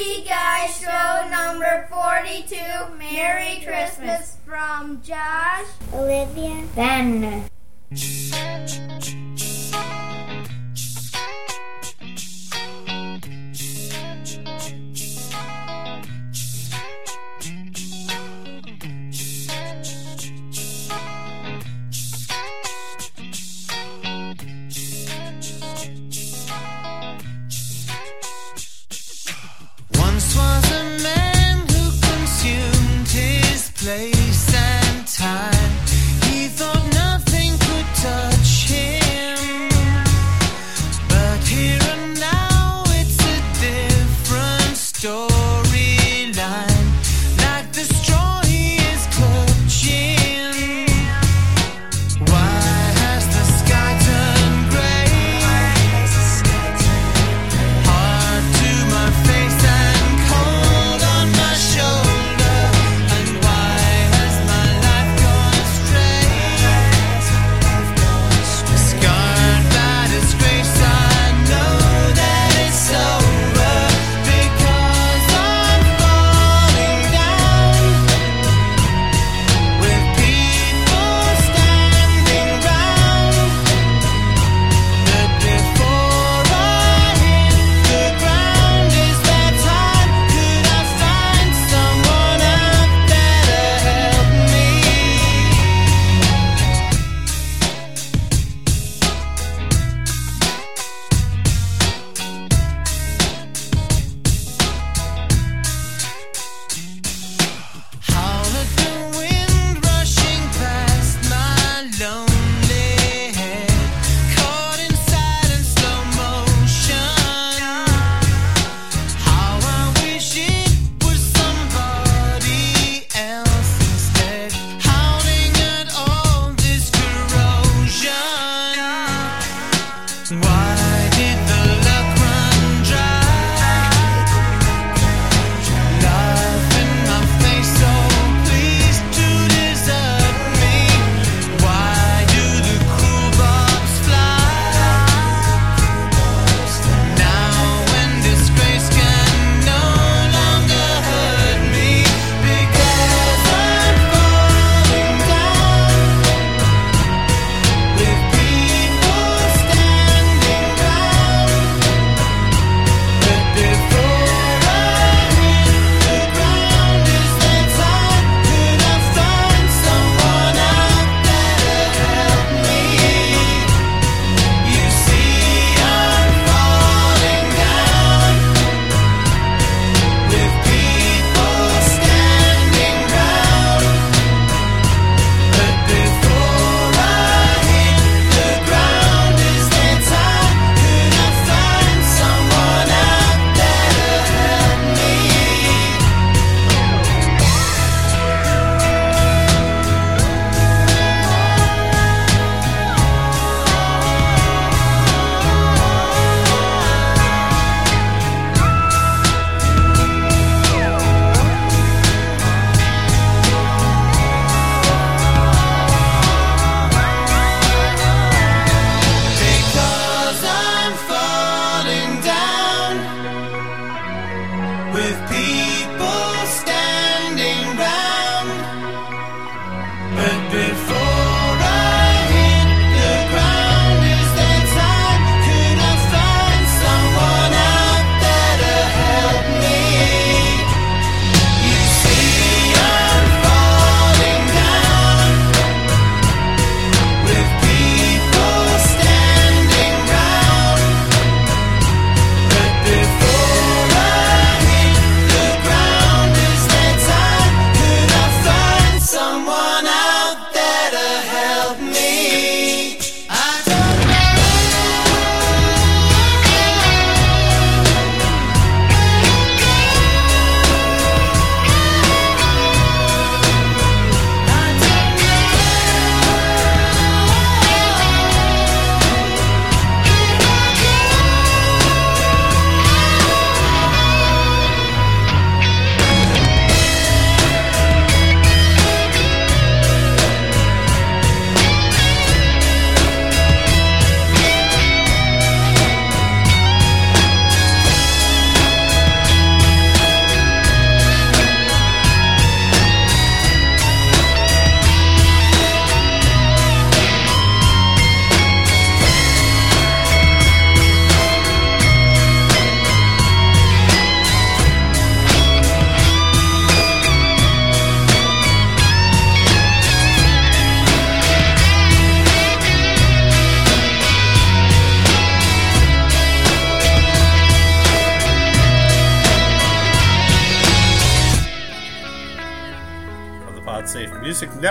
Happy Guy Show number 42. Merry Christmas from Josh, Olivia, Ben. with people.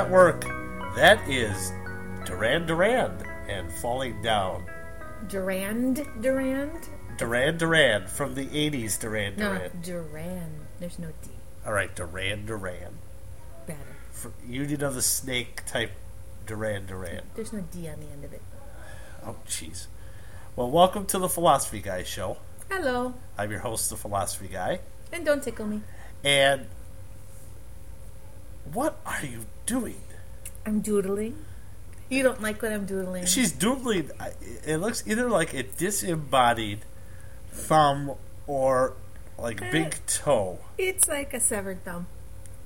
Network. That is Duran Duran and Falling Down. Durand, Durand? Duran Duran from the 80s Duran Duran. No, Duran. Duran. There's no D. All right, Duran Duran. Better. For Union of the Snake type Duran Duran. There's no D on the end of it. Oh, jeez. Well, welcome to the Philosophy Guy Show. Hello. I'm your host, the Philosophy Guy. And don't tickle me. And what are you doing? I'm doodling. You don't like what I'm doodling. She's doodling. It looks either like a disembodied thumb or like big toe. It's like a severed thumb.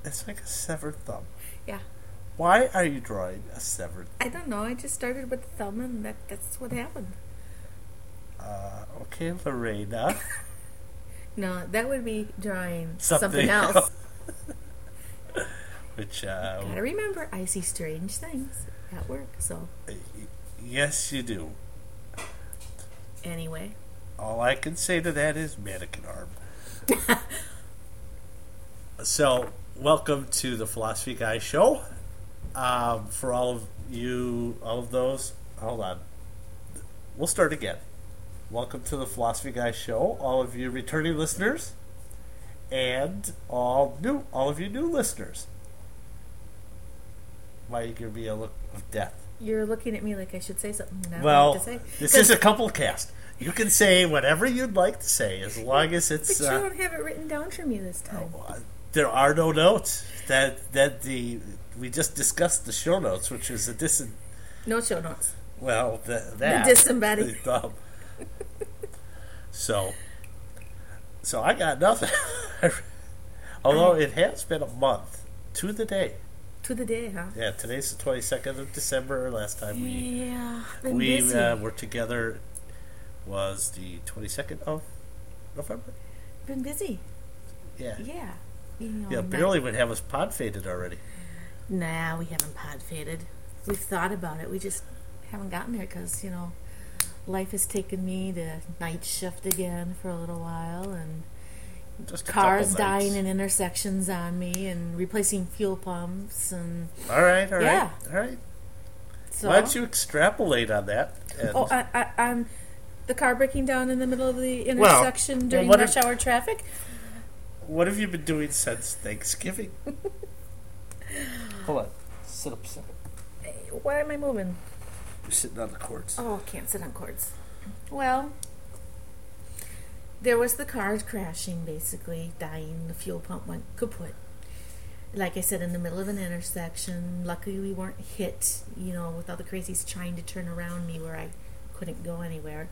It's like a severed thumb. Yeah. Why are you drawing a severed? I don't know. I just started with the thumb, and that, that's what happened. Uh, okay, Lorena. No, that would be drawing Something, something, else. Which, uh, Gotta remember, I see strange things at work. So, yes, you do. anyway. All I can say to that is mannequin arm. so, welcome to the Philosophy Guy Show. Um, for all of you, all of those, hold on. We'll start again. Welcome to the Philosophy Guy Show, all of you returning listeners, and all new, all of you new listeners. Why you give me a look of death? You're looking at me like I should say something. and Well, know what to say. this is a couple cast. You can say whatever you'd like to say, as long as it's. But you Uh, don't have it written down for me this time. there are no notes. That that the we just discussed the show notes, which is a dis. No show notes. Well, the, that disembodied. thumb. so, so I got nothing. Although it has been a month to the day. To the day, huh? Yeah, today's the twenty second of December. Last time we Yeah. We uh, were together was the twenty second of November. Been busy. Yeah, Yeah. You know, yeah. Barely would have us pod faded already. Nah, we haven't pod faded. We've thought about it. We just haven't gotten there because, you know, life has taken me to night shift again for a little while and Just cars dying in intersections on me and replacing fuel pumps and All right, all right, Yeah. all right. so. Why don't you extrapolate on that? And Oh, I, I, on the car breaking down in the middle of the intersection well, during what rush if- hour traffic. what have you been doing since Thanksgiving? Hold on. Sit up, sit up. Why am I moving? You're sitting on the cords. Oh, can't sit on cords. Well, there was the car crashing, basically dying. The fuel pump went kaput. Like I said, in the middle of an intersection. Luckily, we weren't hit. You know, with all the crazies trying to turn around me where I couldn't go anywhere.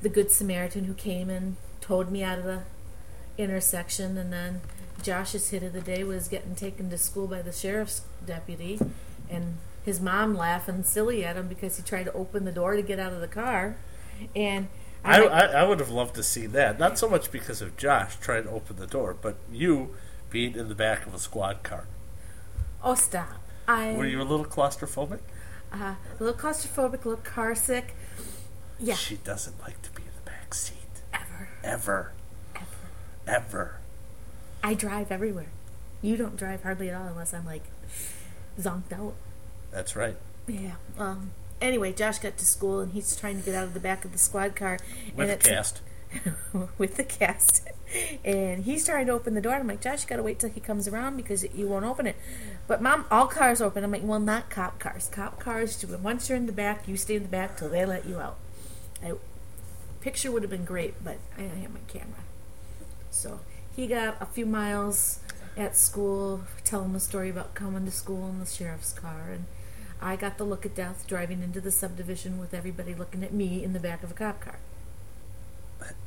The good Samaritan who came and towed me out of the intersection, and then Josh's hit of the day was getting taken to school by the sheriff's deputy, and his mom laughing silly at him because he tried to open the door to get out of the car, and I, I, I would have loved to see that. Not so much because of Josh trying to open the door, but you being in the back of a squad car. oh stop! I Were you a little claustrophobic? uh, a little claustrophobic, a little car sick. Yeah, She doesn't like to be in the back seat. Ever. Ever, Ever. Ever. I drive everywhere. You don't drive hardly at all unless I'm like zonked out. That's right. Yeah. Um. Anyway, Josh got to school and he's trying to get out of the back of the squad car. With and it's cast. with the cast. And he's trying to open the door. I'm like, Josh, you got to wait till he comes around because you won't open it. But mom, all cars open. I'm like, well, not cop cars. Cop cars, do- once you're in the back, you stay in the back till they let you out. I, picture would have been great, but I don't have my camera. So he got a few miles at school, telling the story about coming to school in the sheriff's car, and I got the look of death driving into the subdivision with everybody looking at me in the back of a cop car.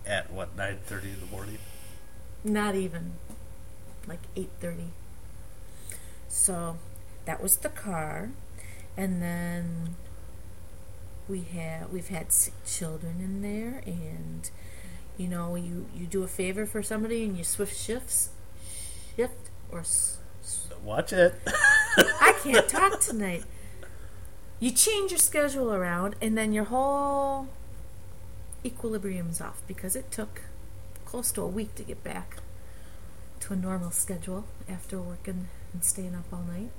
At what, 9.30 in the morning? Not even like 8:30. So that was the car and then we have we've had sick children in there and you know you you do a favor for somebody and you swift shifts shift or s- Watch it. I can't talk tonight. You change your schedule around and then your whole equilibrium's off because it took close to a week to get back to a normal schedule after working and staying up all night.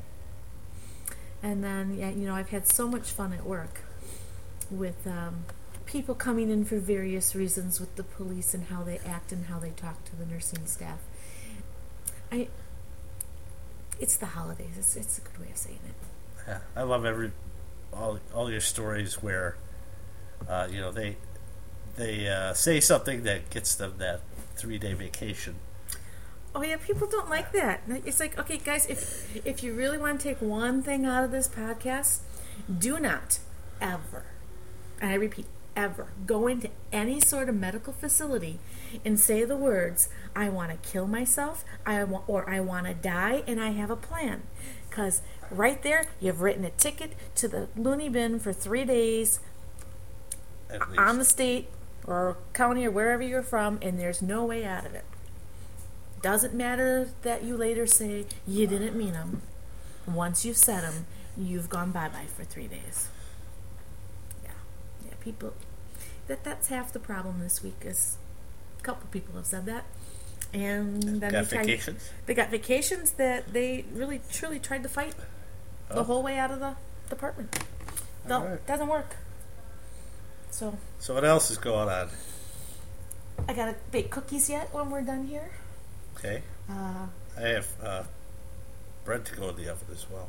And then, yeah, you know, I've had so much fun at work with um, people coming in for various reasons with the police and how they act and how they talk to the nursing staff. I, it's the holidays. It's it's a good way of saying it. Yeah, I love every all all your stories where, uh, you know, they they uh, say something that gets them that three day vacation. Oh yeah, people don't like that. It's like, okay, guys, if if you really want to take one thing out of this podcast, do not ever, and I repeat, ever go into any sort of medical facility and say the words, "I want to kill myself," I want, or "I want to die," and I have a plan, because right there, you've written a ticket to the loony bin for three days on the state or county or wherever you're from, and there's no way out of it. Doesn't matter that you later say you didn't mean them. Once you've said them, you've gone bye bye for three days. Yeah, yeah. People, that that's half the problem this week. Is a couple people have said that, and then Got they tried- vacations? they got vacations that they really truly tried to fight the Oh. whole way out of the department. No, Alright. doesn't work. So So what else is going on? I gotta bake cookies yet when we're done here. Okay, Uh, I have uh, bread to go in the oven as well.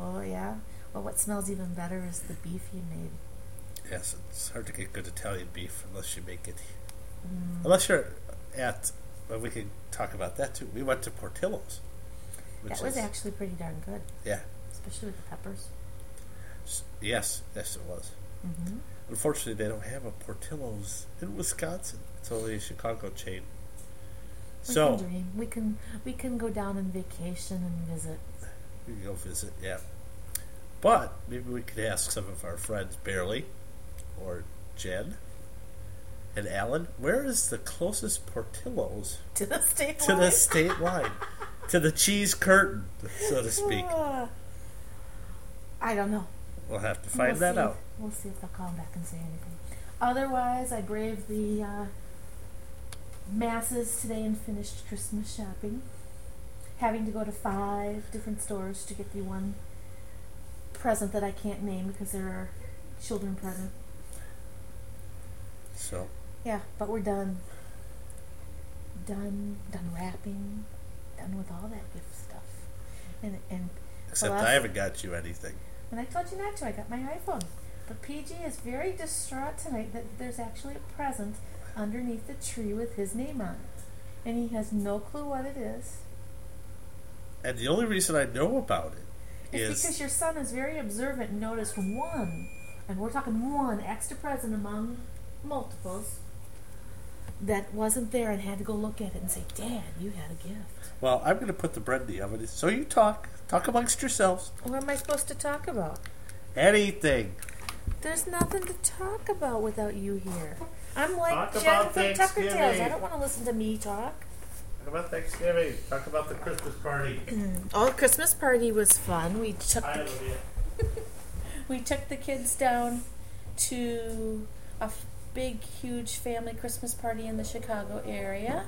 oh yeah. Well, what smells even better is the beef you made. Yes, it's hard to get good Italian beef unless you make it. Mm. Unless you're at, well, we can talk about that too. We went to Portillo's. That was actually pretty darn good, yeah, especially with the peppers. s- yes, yes, it was. Mm-hmm. Unfortunately, they don't have a Portillo's in Wisconsin. It's only a Chicago chain. We So can dream. We can we can go down on vacation and visit. we can go visit, yeah. But maybe we could ask some of our friends, Barely, or Jen, and Alan, where is the closest Portillo's To the state to line. the state line, to the cheese curtain, so to speak? I don't know. We'll have to find We'll that see. out. We'll see if they'll call back and say anything. Otherwise, I braved the uh, masses today and finished Christmas shopping. Having to go to five different stores to get the one present that I can't name because there are children present. So Yeah, but we're done. Done, done wrapping, done with all that gift stuff. And and except I haven't got you anything. And I told you not to. I got my iPhone. But PG is very distraught tonight that there's actually a present underneath the tree with his name on it. And he has no clue what it is. And the only reason I know about it It's is because your son is very observant and noticed one, and we're talking one extra present among multiples that wasn't there and had to go look at it and say, Dad, you had a gift. well, I'm going to put the bread in the oven. So you talk, talk amongst yourselves. What am I supposed to talk about? Anything. There's nothing to talk about without you here. I'm like Talk Jen from Tucker Tales. I don't want to listen to me talk. Talk about Thanksgiving. Talk about the Christmas party. Oh, the Christmas party was fun. We took I the, love you. we took the kids down to a f- big, huge family Christmas party in the Chicago area,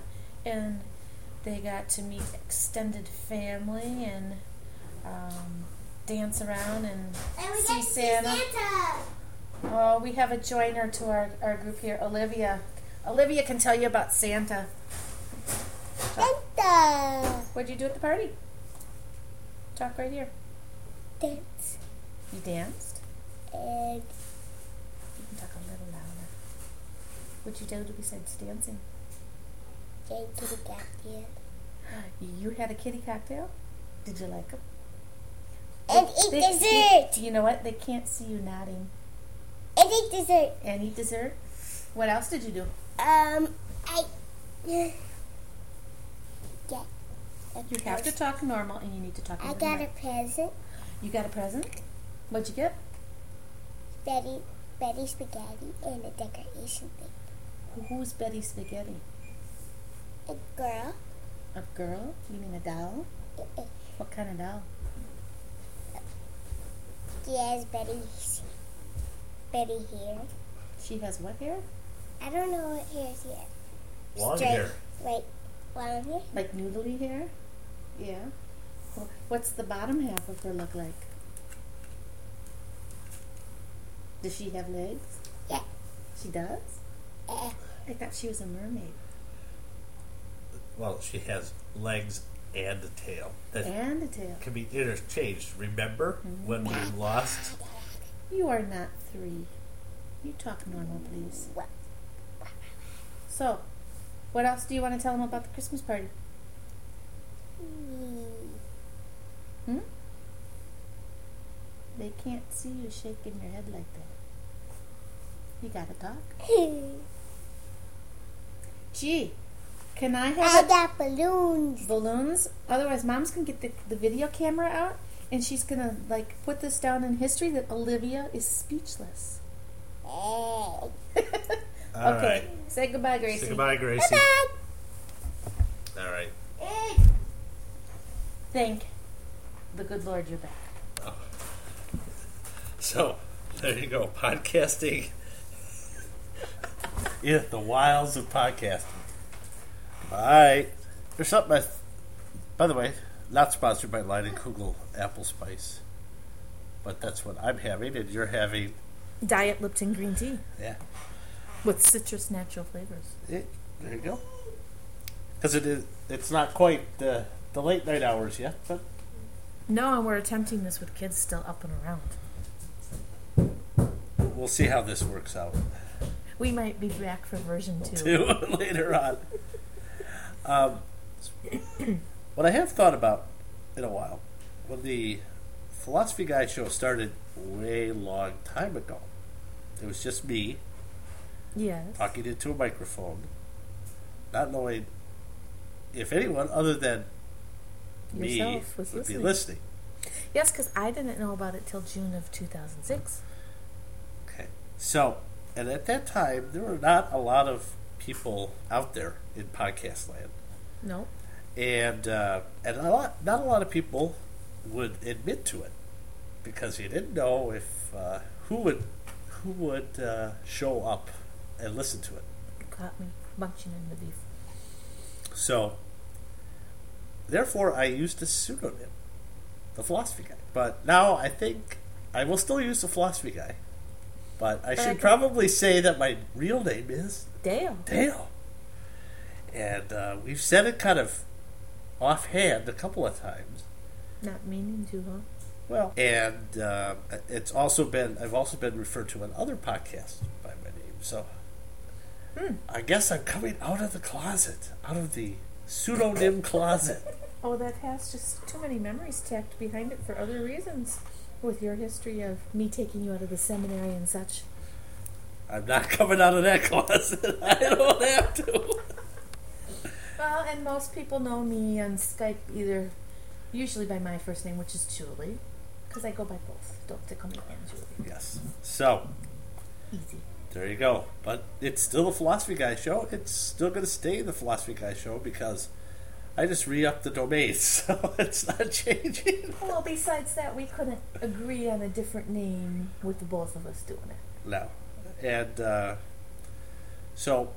and they got to meet extended family and um, dance around and And we see see Santa. Santa. Oh, we have a joiner to our, our group here, Olivia. Olivia can tell you about Santa. Santa. What did you do at the party? Talk right here. Dance. You danced? And You can talk a little louder. What'd you do besides dancing? To the cat. You had a kitty cocktail? Did you like them? And eat dessert. You know what? They can't see you nodding. And eat dessert. And eat dessert? What else did you do? Um, I. Yeah. You have to talk normal and you need to talk I got a present. You got a present? What'd you get? Betty, Betty spaghetti and a decoration thing. Who's Betty Spaghetti? A girl. A girl? You mean a doll? What kind of doll? She has Betty's Betty hair. She has what hair? I don't know what hair she has. Long Straight- hair. Like long hair. Like noodly hair? Yeah. What's the bottom half of her look like? Does she have legs? Yeah. She does? I thought she was a mermaid. Well, she has legs and a tail that And a tail. can be interchanged. Remember when we lost? You are not three. You talk normal, please. So, what else do you want to tell them about the Christmas party? Hmm? They can't see you shaking your head like that. You gotta talk. Gee, can I I have a- got balloons. balloons? Otherwise, mom's gonna get the, the video camera out and she's gonna like put this down in history that Olivia is speechless. All okay, right. say goodbye, Gracie. Say goodbye, Gracie. All right. Thank the good Lord you're back. Oh. So there you go, podcasting. yeah, the wilds of podcasting. All right, there's something. I, by the way, not sponsored by Leinenkugel Apple Spice, but that's what I'm having, and you're having. Diet Lipton green tea Yeah, with citrus natural flavors. it, there you go. Because it is, it's not quite the the late night hours yet, but No, and we're attempting this with kids still up and around. we'll see how this works out. We might be back for version two. too later on. Um, what I have thought about in a while, when the Philosophy Guy show started way long time ago, it was just me Yes. talking into a microphone, not knowing if anyone other than me Yourself was would be listening. listening. Yes, because I didn't know about it till June of 2006. Okay. So, and at that time, there were not a lot of people out there in podcast land. No. and uh, and a lot, not a lot of people would admit to it because you didn't know if uh, who would who would uh, show up and listen to it. Caught me munching in the beef. So, therefore, I used a pseudonym, the Philosophy Guy. But now I think I will still use the Philosophy Guy. But I should can- probably say that my real name is Dale. Dale. And uh, we've said it kind of offhand a couple of times. Not meaning to, huh? Well, and uh, it's also been I've also been referred to in other podcasts by my name. So Hmm. I guess I'm coming out of the closet, out of the pseudonym closet. Oh, that has just too many memories tacked behind it for other reasons. With your history of me taking you out of the seminary and such. I'm not coming out of that closet. I don't have to. Well, and most people know me on Skype either, usually by my first name, which is Julie, because I go by both. Don't tickle me and Julie. Yes. So Easy. there you go. But it's still the Philosophy Guy show. It's still going to stay the Philosophy Guy show because I just re-upped the domain, so it's not changing. Well, besides that, we couldn't agree on a different name with the both of us doing it. No. And uh, so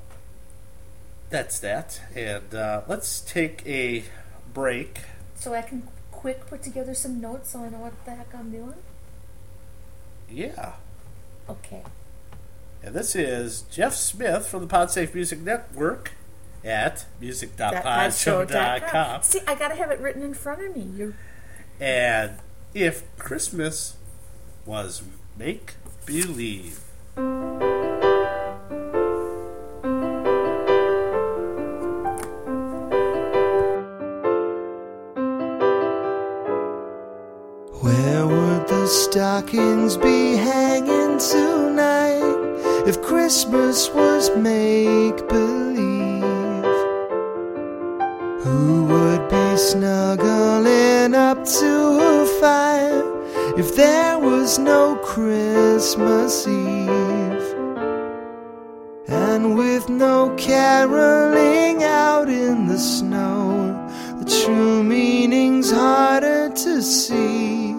that's that. And uh, let's take a break. So I can quick put together some notes so I know what the heck I'm doing? Yeah. Okay. And this is Jeff Smith from the PodSafe Music Network at music.podshow.com. See, I gotta have it written in front of me. You're And if Christmas was make believe. Where would the stockings be hanging tonight if Christmas was make believe? Who would be snuggling up to a fire if there was no Christmas Eve? And with no caroling out in the snow, the true meaning's harder to see.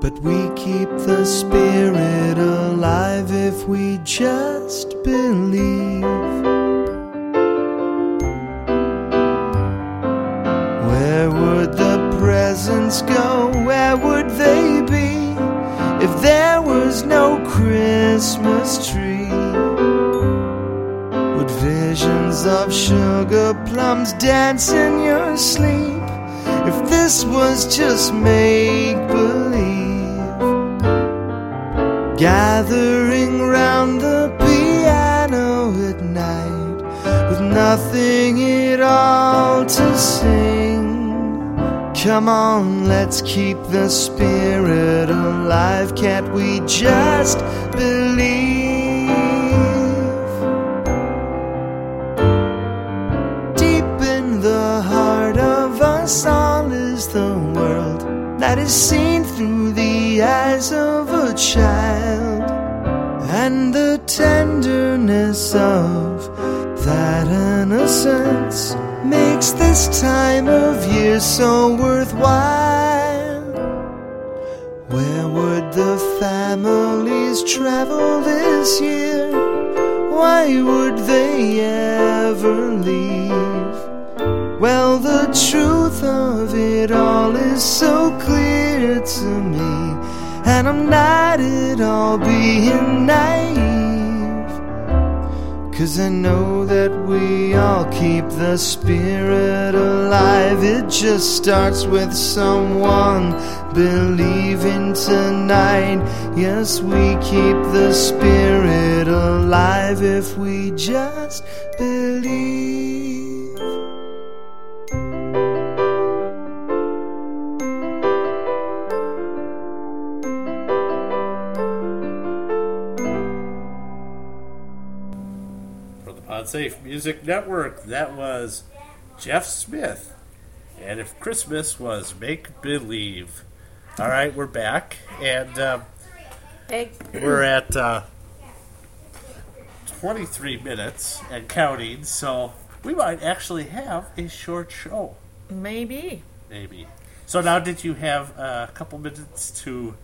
But we keep the spirit alive if we just believe. Go? Where would they be if there was no Christmas tree. Would visions of sugar plums dance in your sleep if this was just make believe? Gathering round the piano at night with nothing at all to sing. Come on, let's keep the spirit alive. Can't we just believe? Deep in the heart of us all is the world that is seen through the eyes of a child. And the tenderness of that innocence makes this time of year so worthwhile. Where would the families travel this year? Why would they ever leave? Well, the truth of it all is so clear to me, and I'm not at all being naive. Cause I know that we all keep the spirit alive. It just starts with someone believing tonight. Yes, we keep the spirit alive if we just believe. Podsafe Music Network, that was Jeff Smith. And if Christmas was make believe. All right, we're back. And uh, Hey, we're at uh, 23 minutes and counting, so we might actually have a short show, maybe. maybe. So now, did you have uh, a couple minutes to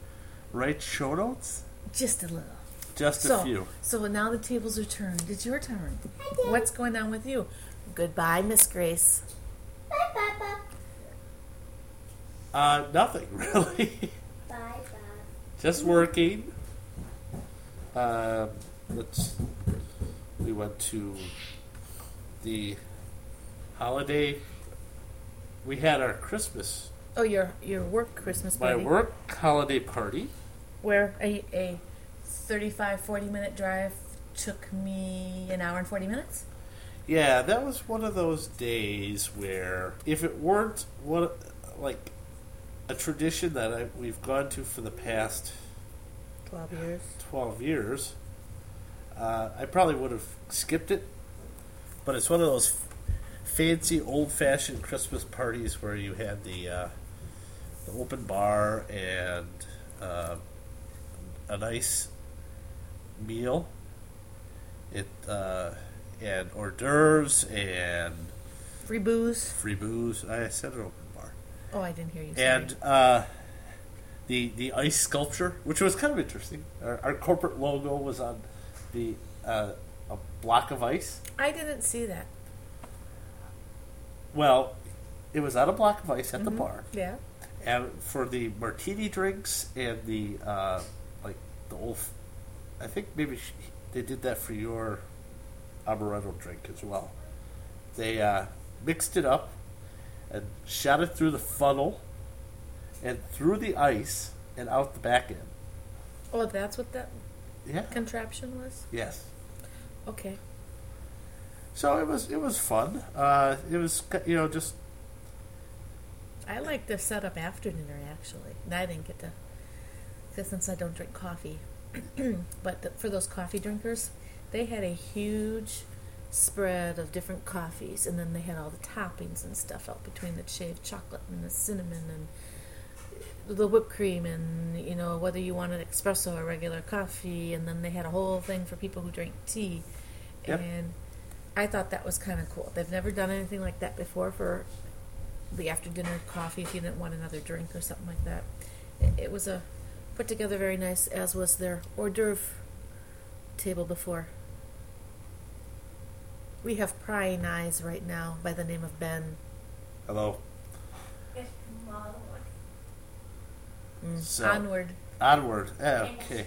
write show notes? Just a little. Just a so, few. so now the tables are turned. It's your turn. Hi, What's going on with you? Goodbye, Miss Grace. Bye, Papa. Uh, nothing really. Bye, Bob. Just working. Um, let's. We went to the holiday. We had our Christmas, Oh, your your work Christmas Party. my work holiday party. Where a, a 35, 40 minute drive took me an hour and 40 minutes? Yeah, that was one of those days where if it weren't what like a tradition that I, we've gone to for the past 12 years. 12 years, uh, I probably would have skipped it. But it's one of those fancy, old fashioned Christmas parties where you had the, uh, the open bar and uh, a nice meal. It uh, and hors d'oeuvres and Free booze. free booze. I said an open bar Oh, I didn't hear you and uh, the the ice sculpture, which was kind of interesting. Our, our corporate logo was on the uh, a block of ice. I didn't see that. Well, it was on a block of ice at the bar, Yeah. and for the martini drinks and the uh, like the old, I think maybe sh they did that for your amaretto drink as well. They uh, mixed it up and shot it through the funnel and through the ice and out the back end. Oh, that's what that Yeah. contraption was? Yes. Okay. So it was it was fun. Uh, it was you know just I like the setup after dinner, actually. I didn't get to, since I don't drink coffee. but the, for those coffee drinkers, they had a huge spread of different coffees, and then they had all the toppings and stuff out between the shaved chocolate and the cinnamon and the whipped cream, and you know whether you wanted espresso or regular coffee, and then they had a whole thing for people who drink tea, Yep. and I thought that was kind of cool. They've never done anything like that before for the after dinner coffee if you didn't want another drink or something like that. It, it was a put together very nice, as was their hors d'oeuvre table before. We have prying eyes right now by the name of Ben. hello. Mm. So- Onward. Onward. Yeah, okay.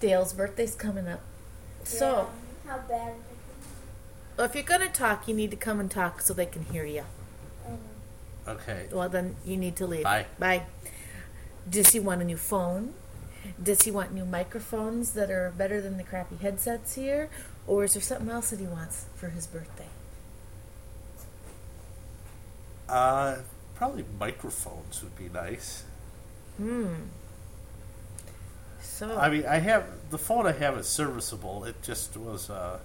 Dale's birthday's coming up. So, How bad? well, if you're going to talk, you need to come and talk so they can hear you. Okay. Well, then you need to leave. Bye. Bye. Does he want a new phone? Does he want new microphones that are better than the crappy headsets here? Or is there something else that he wants for his birthday? Uh, probably microphones would be nice. Hmm. So, I mean, I have the phone I have is serviceable. It just was. Uh,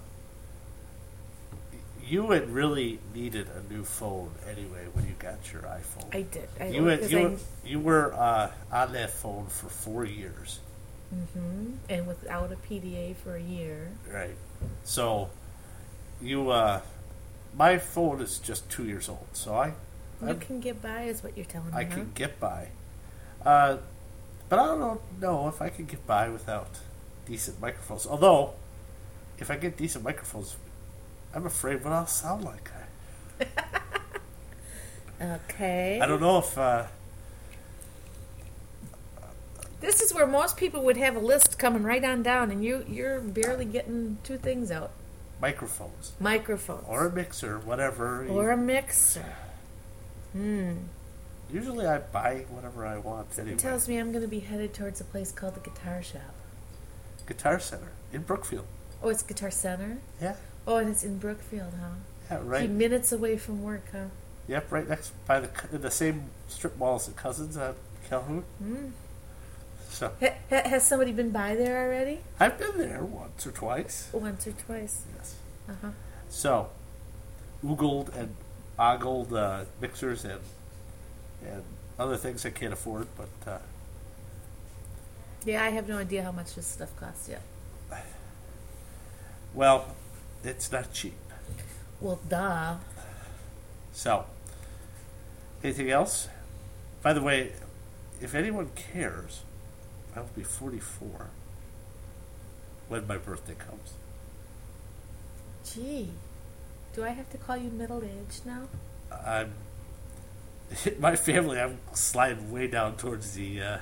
you had really needed a new phone anyway when you got your iPhone. I did. I, you had, you, I- were, you were uh, on that phone for four years, Mm-hmm. and without a PDA for a year. right? So, you, uh, my phone is just two years old, so I, You I, can get by, is what you're telling me. I huh? can get by. Uh, but I don't know if I can get by without decent microphones. Although, if I get decent microphones, I'm afraid what I'll sound like. Okay. I don't know if uh, This is where most people would have a list coming right on down, and you you're barely getting two things out: microphones microphones or a mixer, whatever. or a mixer. Hmm. Usually, I buy whatever I want anyway. It tells me I'm going to be headed towards a place called the Guitar Shop. Guitar Center in Brookfield. Oh, it's Guitar Center. Yeah, Oh, and it's in Brookfield, huh? yeah, Few right. minutes away from work, huh? Yep, right next by the the same strip mall as the Cousins at Calhoun. Mm. So Ha- ha- has somebody been by there already? I've been there once or twice. Once or twice. Yes. Uh huh. So, oogled and ogled uh, mixers and and other things I can't afford, but uh, Yeah, I have no idea how much this stuff costs yet. well, it's not cheap. Well, duh. So, anything else? By the way, if anyone cares, I'll be 44 when my birthday comes. Gee, do I have to call you middle aged now? I'm my family. I'm sliding way down towards the. Uh,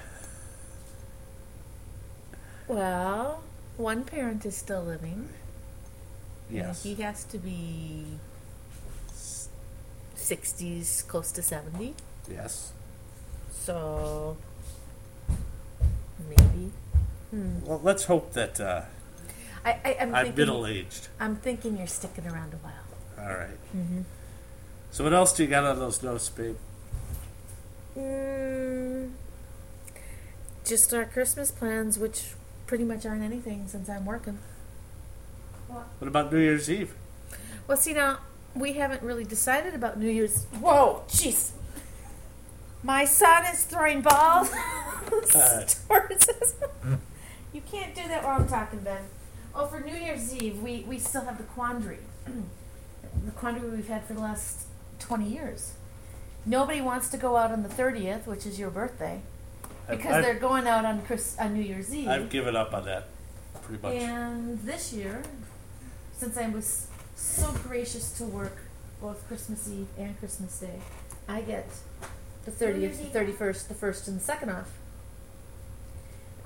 Well, one parent is still living. Yes. He has to be 60s, close to 70. Yes. So, maybe. Well, let's hope that uh, I, I, I'm, I'm thinking, middle aged. I'm thinking you're sticking around a while. All right. So what else do you got on those notes, babe? Mm, just our Christmas plans, which pretty much aren't anything since I'm working. What about New Year's Eve? Well, see now, we haven't really decided about New Year's. Whoa, jeez. My son is throwing balls uh. towards us. you can't do that while I'm talking, Ben. Oh, for New Year's Eve, we, we still have the quandary. the quandary we've had for the last 20 years. Nobody wants to go out on the 30th, which is your birthday, because I've, they're going out on, Chris, on New Year's Eve. I've given up on that, pretty much. And this year, since I was so gracious to work both Christmas Eve and Christmas Day, I get the 30th, the 31st, the 1st, and the 2nd off.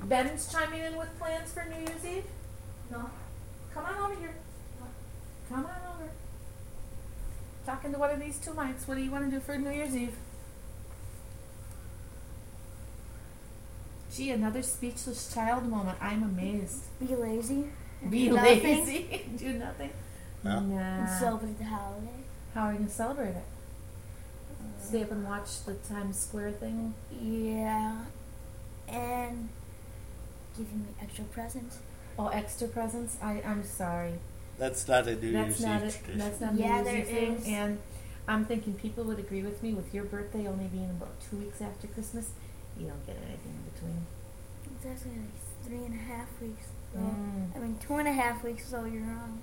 Ben's chiming in with plans for New Year's Eve? No. Come on over here. Come on over. Talking to one of these two mics. What do you want to do for New Year's Eve? Gee, another speechless child moment. I'm amazed. Be lazy. And Be do nothing, lazy. do nothing. Yeah. And Nah. celebrate the holiday. How are you gonna celebrate it? Stay up and watch the Times Square thing. Yeah. And giving me extra presents. Oh, extra presents. I I'm sorry. That's not a New That's Year's not Eve a, tradition. that's not a Yeah, New Year's Eve thing. is. And I'm thinking people would agree with me with your birthday only being about two weeks after Christmas. You don't get anything in between. It's actually like three and a half weeks. So, Mm. I mean, two and a half weeks, so you're wrong.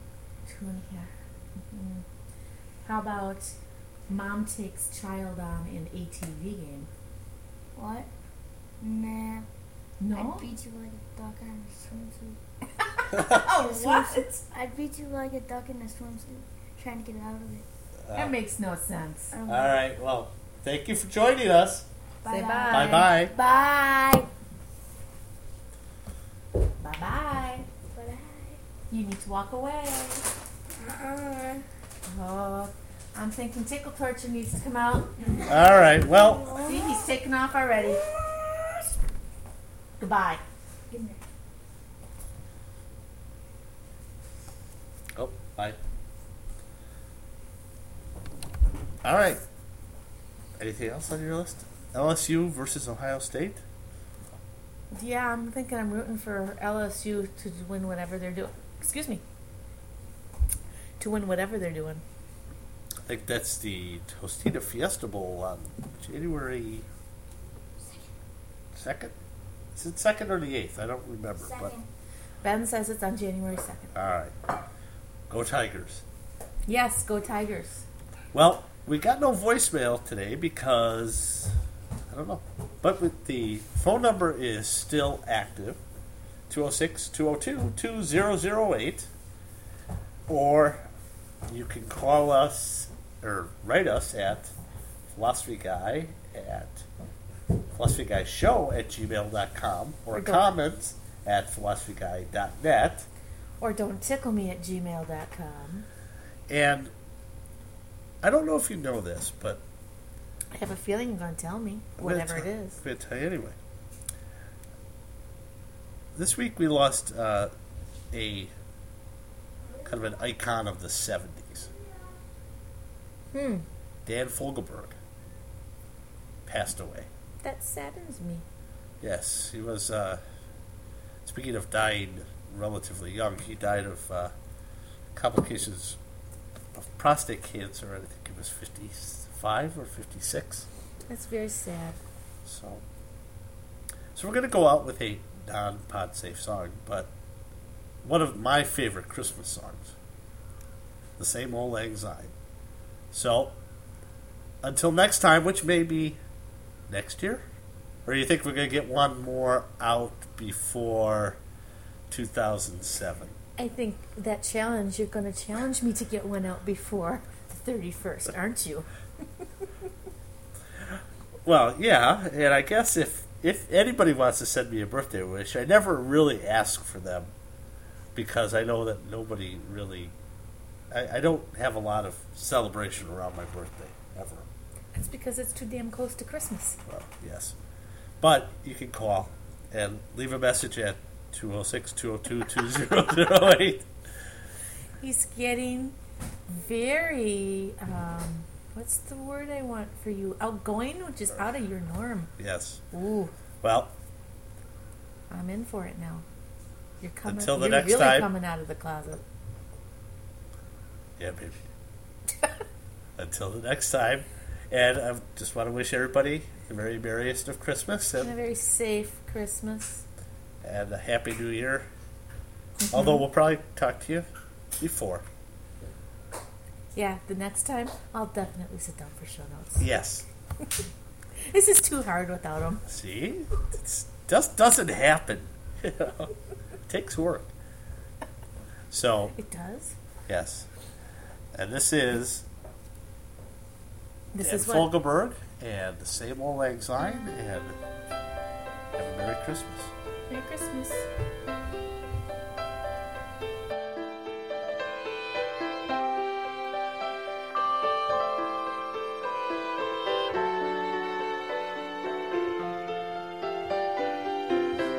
Two and a half. Mhm. How about mom takes child on an ATV game? What? Nah. No. I'd beat you like a duck in a swimsuit. oh, what? I'd beat you like a duck in a swimsuit, trying to get out of it. That makes no sense. All right. Well, thank you for joining us. Say Bye-bye. bye. Bye bye. Bye. You need to walk away. Uh, Oh, I'm thinking Tickle Torture needs to come out. All right. Well, See, he's taking off already. Goodbye. oh, bye. All right. Anything else on your list? LSU versus Ohio State. Yeah, I'm thinking I'm rooting for LSU to win whatever they're doing. Excuse me. To win whatever they're doing. I think that's the Tostita Fiesta Bowl on January second. Is it second or the eighth? I don't remember. second. Ben says it's on January 2nd. All right, go Tigers. Yes, go Tigers. Well, we got no voicemail today because I don't know. But with the phone number is still active 206 202 2008. Or you can call us or write us at philosophy guy at philosophy guy show at gmail.com or Or comments at philosophyguy.net. Or don't tickle me at gmail.com. And I don't know if you know this, but I have a feeling you're going to tell me, whatever it is. I'm going to tell you anyway. This week we lost uh, a kind of an icon of the 70s. Hmm, Dan Fogelberg passed away. that saddens me. Yes, he was. Uh, speaking of dying relatively young, he died of uh, complications of prostate cancer. I think it was 55 or 56. That's very sad. So, so we're gonna go out with a non-pod safe song, but one of my favorite Christmas songs, "The Same Old Syne." So, until next time, which may be next year, or do you think we're gonna get one more out before 2007? I think that challenge, you're going to challenge me to get one out before the 31st, aren't you? Well, yeah, and I guess if if anybody wants to send me a birthday wish, I never really ask for them because I know that nobody really. I, I don't have a lot of celebration around my birthday ever. That's because it's too damn close to Christmas. Well, yes, but you can call and leave a message at 206 202 2008. He's getting very, um, what's the word I want for you? Outgoing, which is out of your norm. Yes. Ooh, Well, I'm in for it now. You're coming. Until the you're next really time. coming out of the closet. Yeah, baby. Until the next time. And I just want to wish everybody the very merriest of Christmas And a very safe Christmas. And a Happy New Year. Mm-hmm. Although we'll probably talk to you before. Yeah, the next time I'll definitely sit down for show notes. Yes. This is too hard without them. See? It just doesn't happen. You know? It takes work. So, It does. yes. And this is This Dan is. Fogelberg and the same old Lang Syne and have a Merry Christmas. Merry Christmas.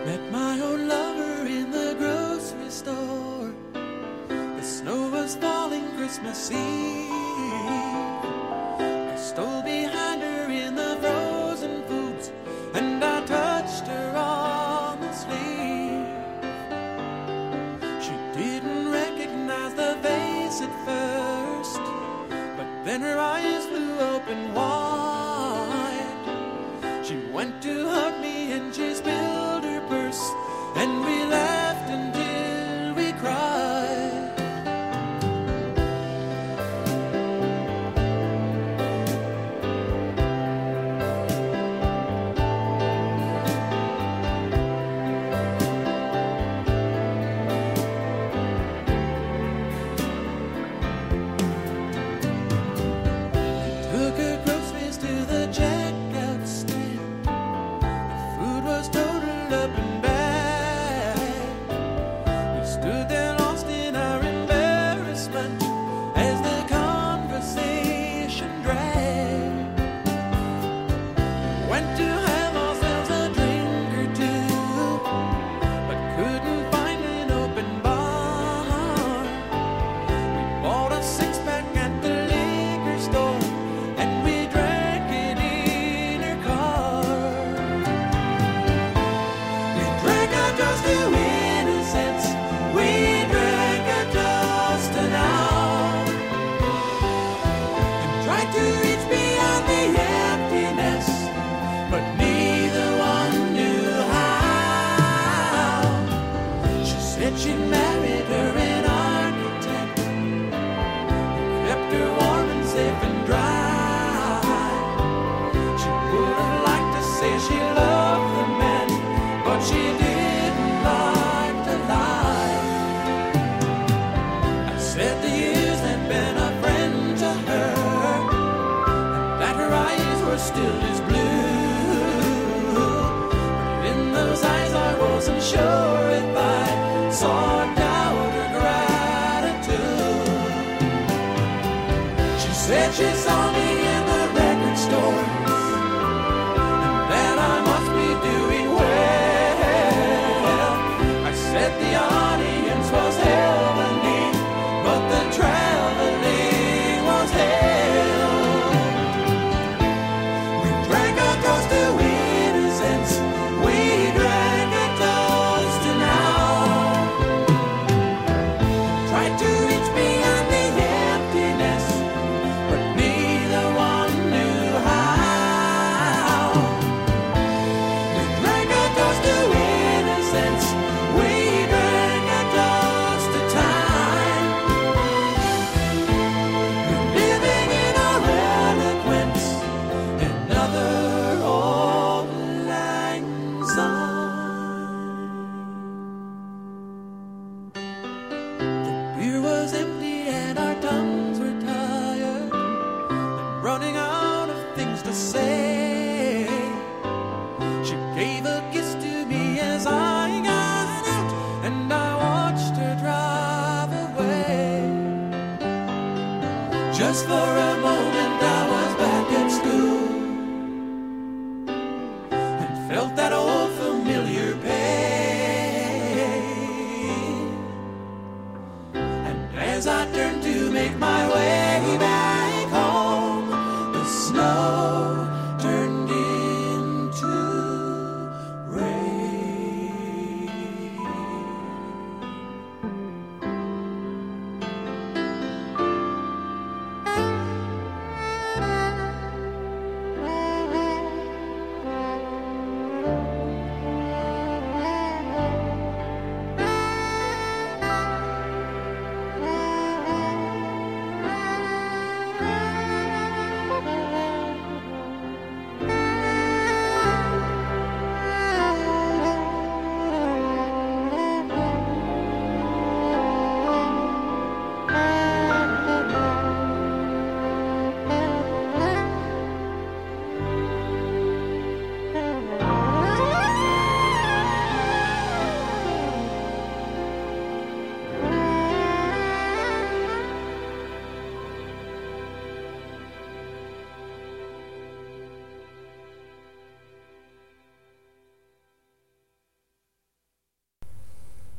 Met my old lover in the grocery store. The snow was falling Christmas Eve. Then her eyes flew open wide. She went to hug me and she spilled her purse, and we laughed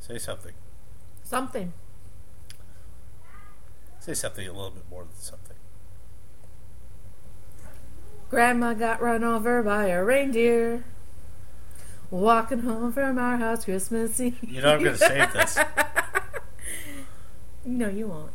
Say something. Something. Say something a little bit more than something. Grandma got run over by a reindeer. Walking home from our house Christmas Eve. You know I'm going to save this. no, you won't.